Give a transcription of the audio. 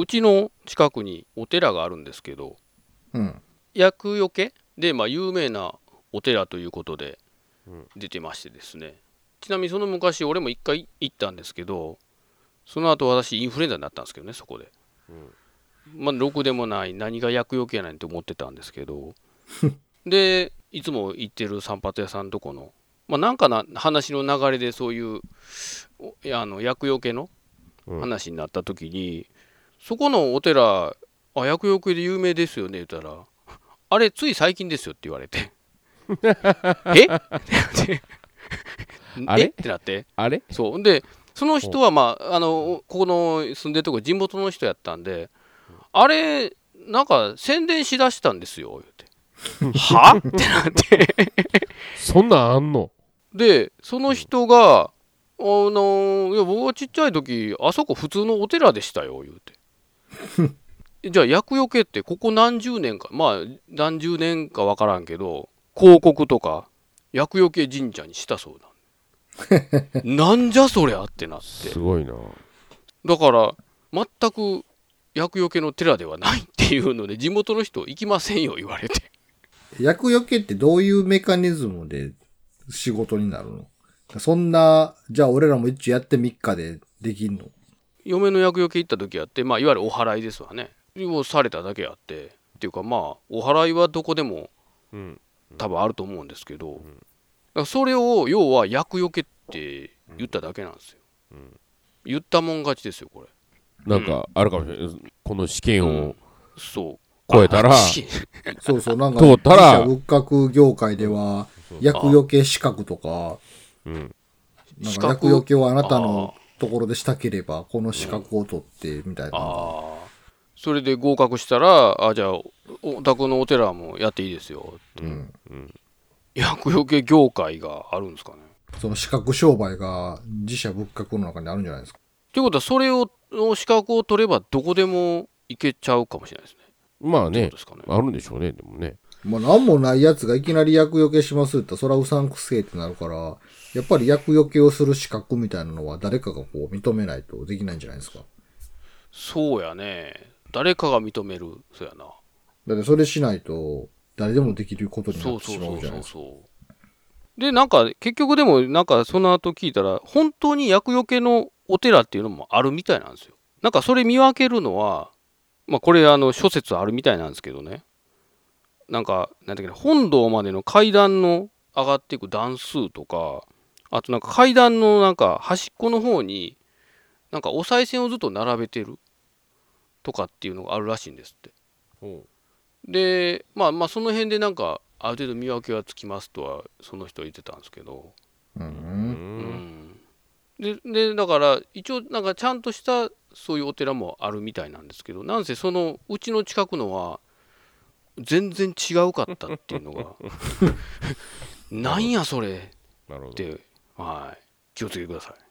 うちの近くにお寺があるんですけどうん。厄除けで、まあ、有名なお寺ということでうん。出てましてですね、ちなみにその昔俺も一回行ったんですけどその後私インフルエンザになったんですけどねそこで、まあろくでもない何が厄除けやねんって思ってたんですけど。でいつも行ってる散髪屋さんとこのまあなんかな話の流れでそういうおいやあの厄除けのうん。話になった時に、そこのお寺あ厄除けで有名ですよね言ったら。あれつい最近ですよって言われて。え？ってなってあれ？え？ってなって。あれ？そう。でその人はまああのここの住んでるとこ地元の人やったんであれなんか宣伝しだしたんですよ言って。は？ってなって。そんなんあんの？でその人が「あのいや僕がちっちゃい時あそこ普通のお寺でしたよ」言うて じゃあ厄除けってここ何十年かまあ何十年か分からんけど広告とか厄除け神社にしたそうなん なんじゃそりゃってなって。すごいな。だから全く厄除けの寺ではないっていうので地元の人行きませんよ言われて。厄除けってどういうメカニズムで仕事になるの？そんな、じゃあ俺らも一応やって3日でできんの？嫁の厄除け行った時やってまあいわゆるお祓いですわね。をされただけあって。っていうかまあお祓いはどこでもうん。多分あると思うんですけど、だからそれを要は厄除けって言っただけなんですよ、言ったもん勝ちですよこれ。なんかあるかもしれない。この試験をそう。超えたら そうそう、なんか、通ったら仏閣業界では、厄除け資格とか、うん。なん資格か厄除けをあなたのところでしたければ、この資格を取って、みたいな。ああそれで合格したらあじゃあお宅のお寺もやっていいですよ。って。うん。厄除け業界があるんですかね。その資格商売が自社仏閣の中にあるんじゃないですか。ということはそれをの資格を取ればどこでも行けちゃうかもしれないですね。まあね。どうですかね。あるんでしょうねでもねまあ、なんもないやつがいきなり厄除けしますってそらうさんくせえってなるから、やっぱり厄除けをする資格みたいなのは誰かがこう認めないとできないんじゃないですか。そうやね。誰かが認めるそうやな。だってそれしないと、誰でもできることになってしまそうそうそううじゃないですか。そうそう。でなんか結局でもなんかその後聞いたら本当に厄除けのお寺っていうのもあるみたいなんですよ。なんかそれ見分けるのはまあこれあの諸説あるみたいなんですけどねなんかなんだっけな本堂までの階段の上がっていく段数とかあとなんか階段のなんか端っこの方になんかお賽銭をずっと並べてるとかっていうのがあるらしいんですって。ほでまあまあその辺でなんかある程度見分けはつきますとはその人は言ってたんですけど、う。ううんん、ででだから一応なんかちゃんとしたそういうお寺もあるみたいなんですけどなんせそのうちの近くのは全然違うかったっていうのが。なんやそれ。ってはい。気をつけてください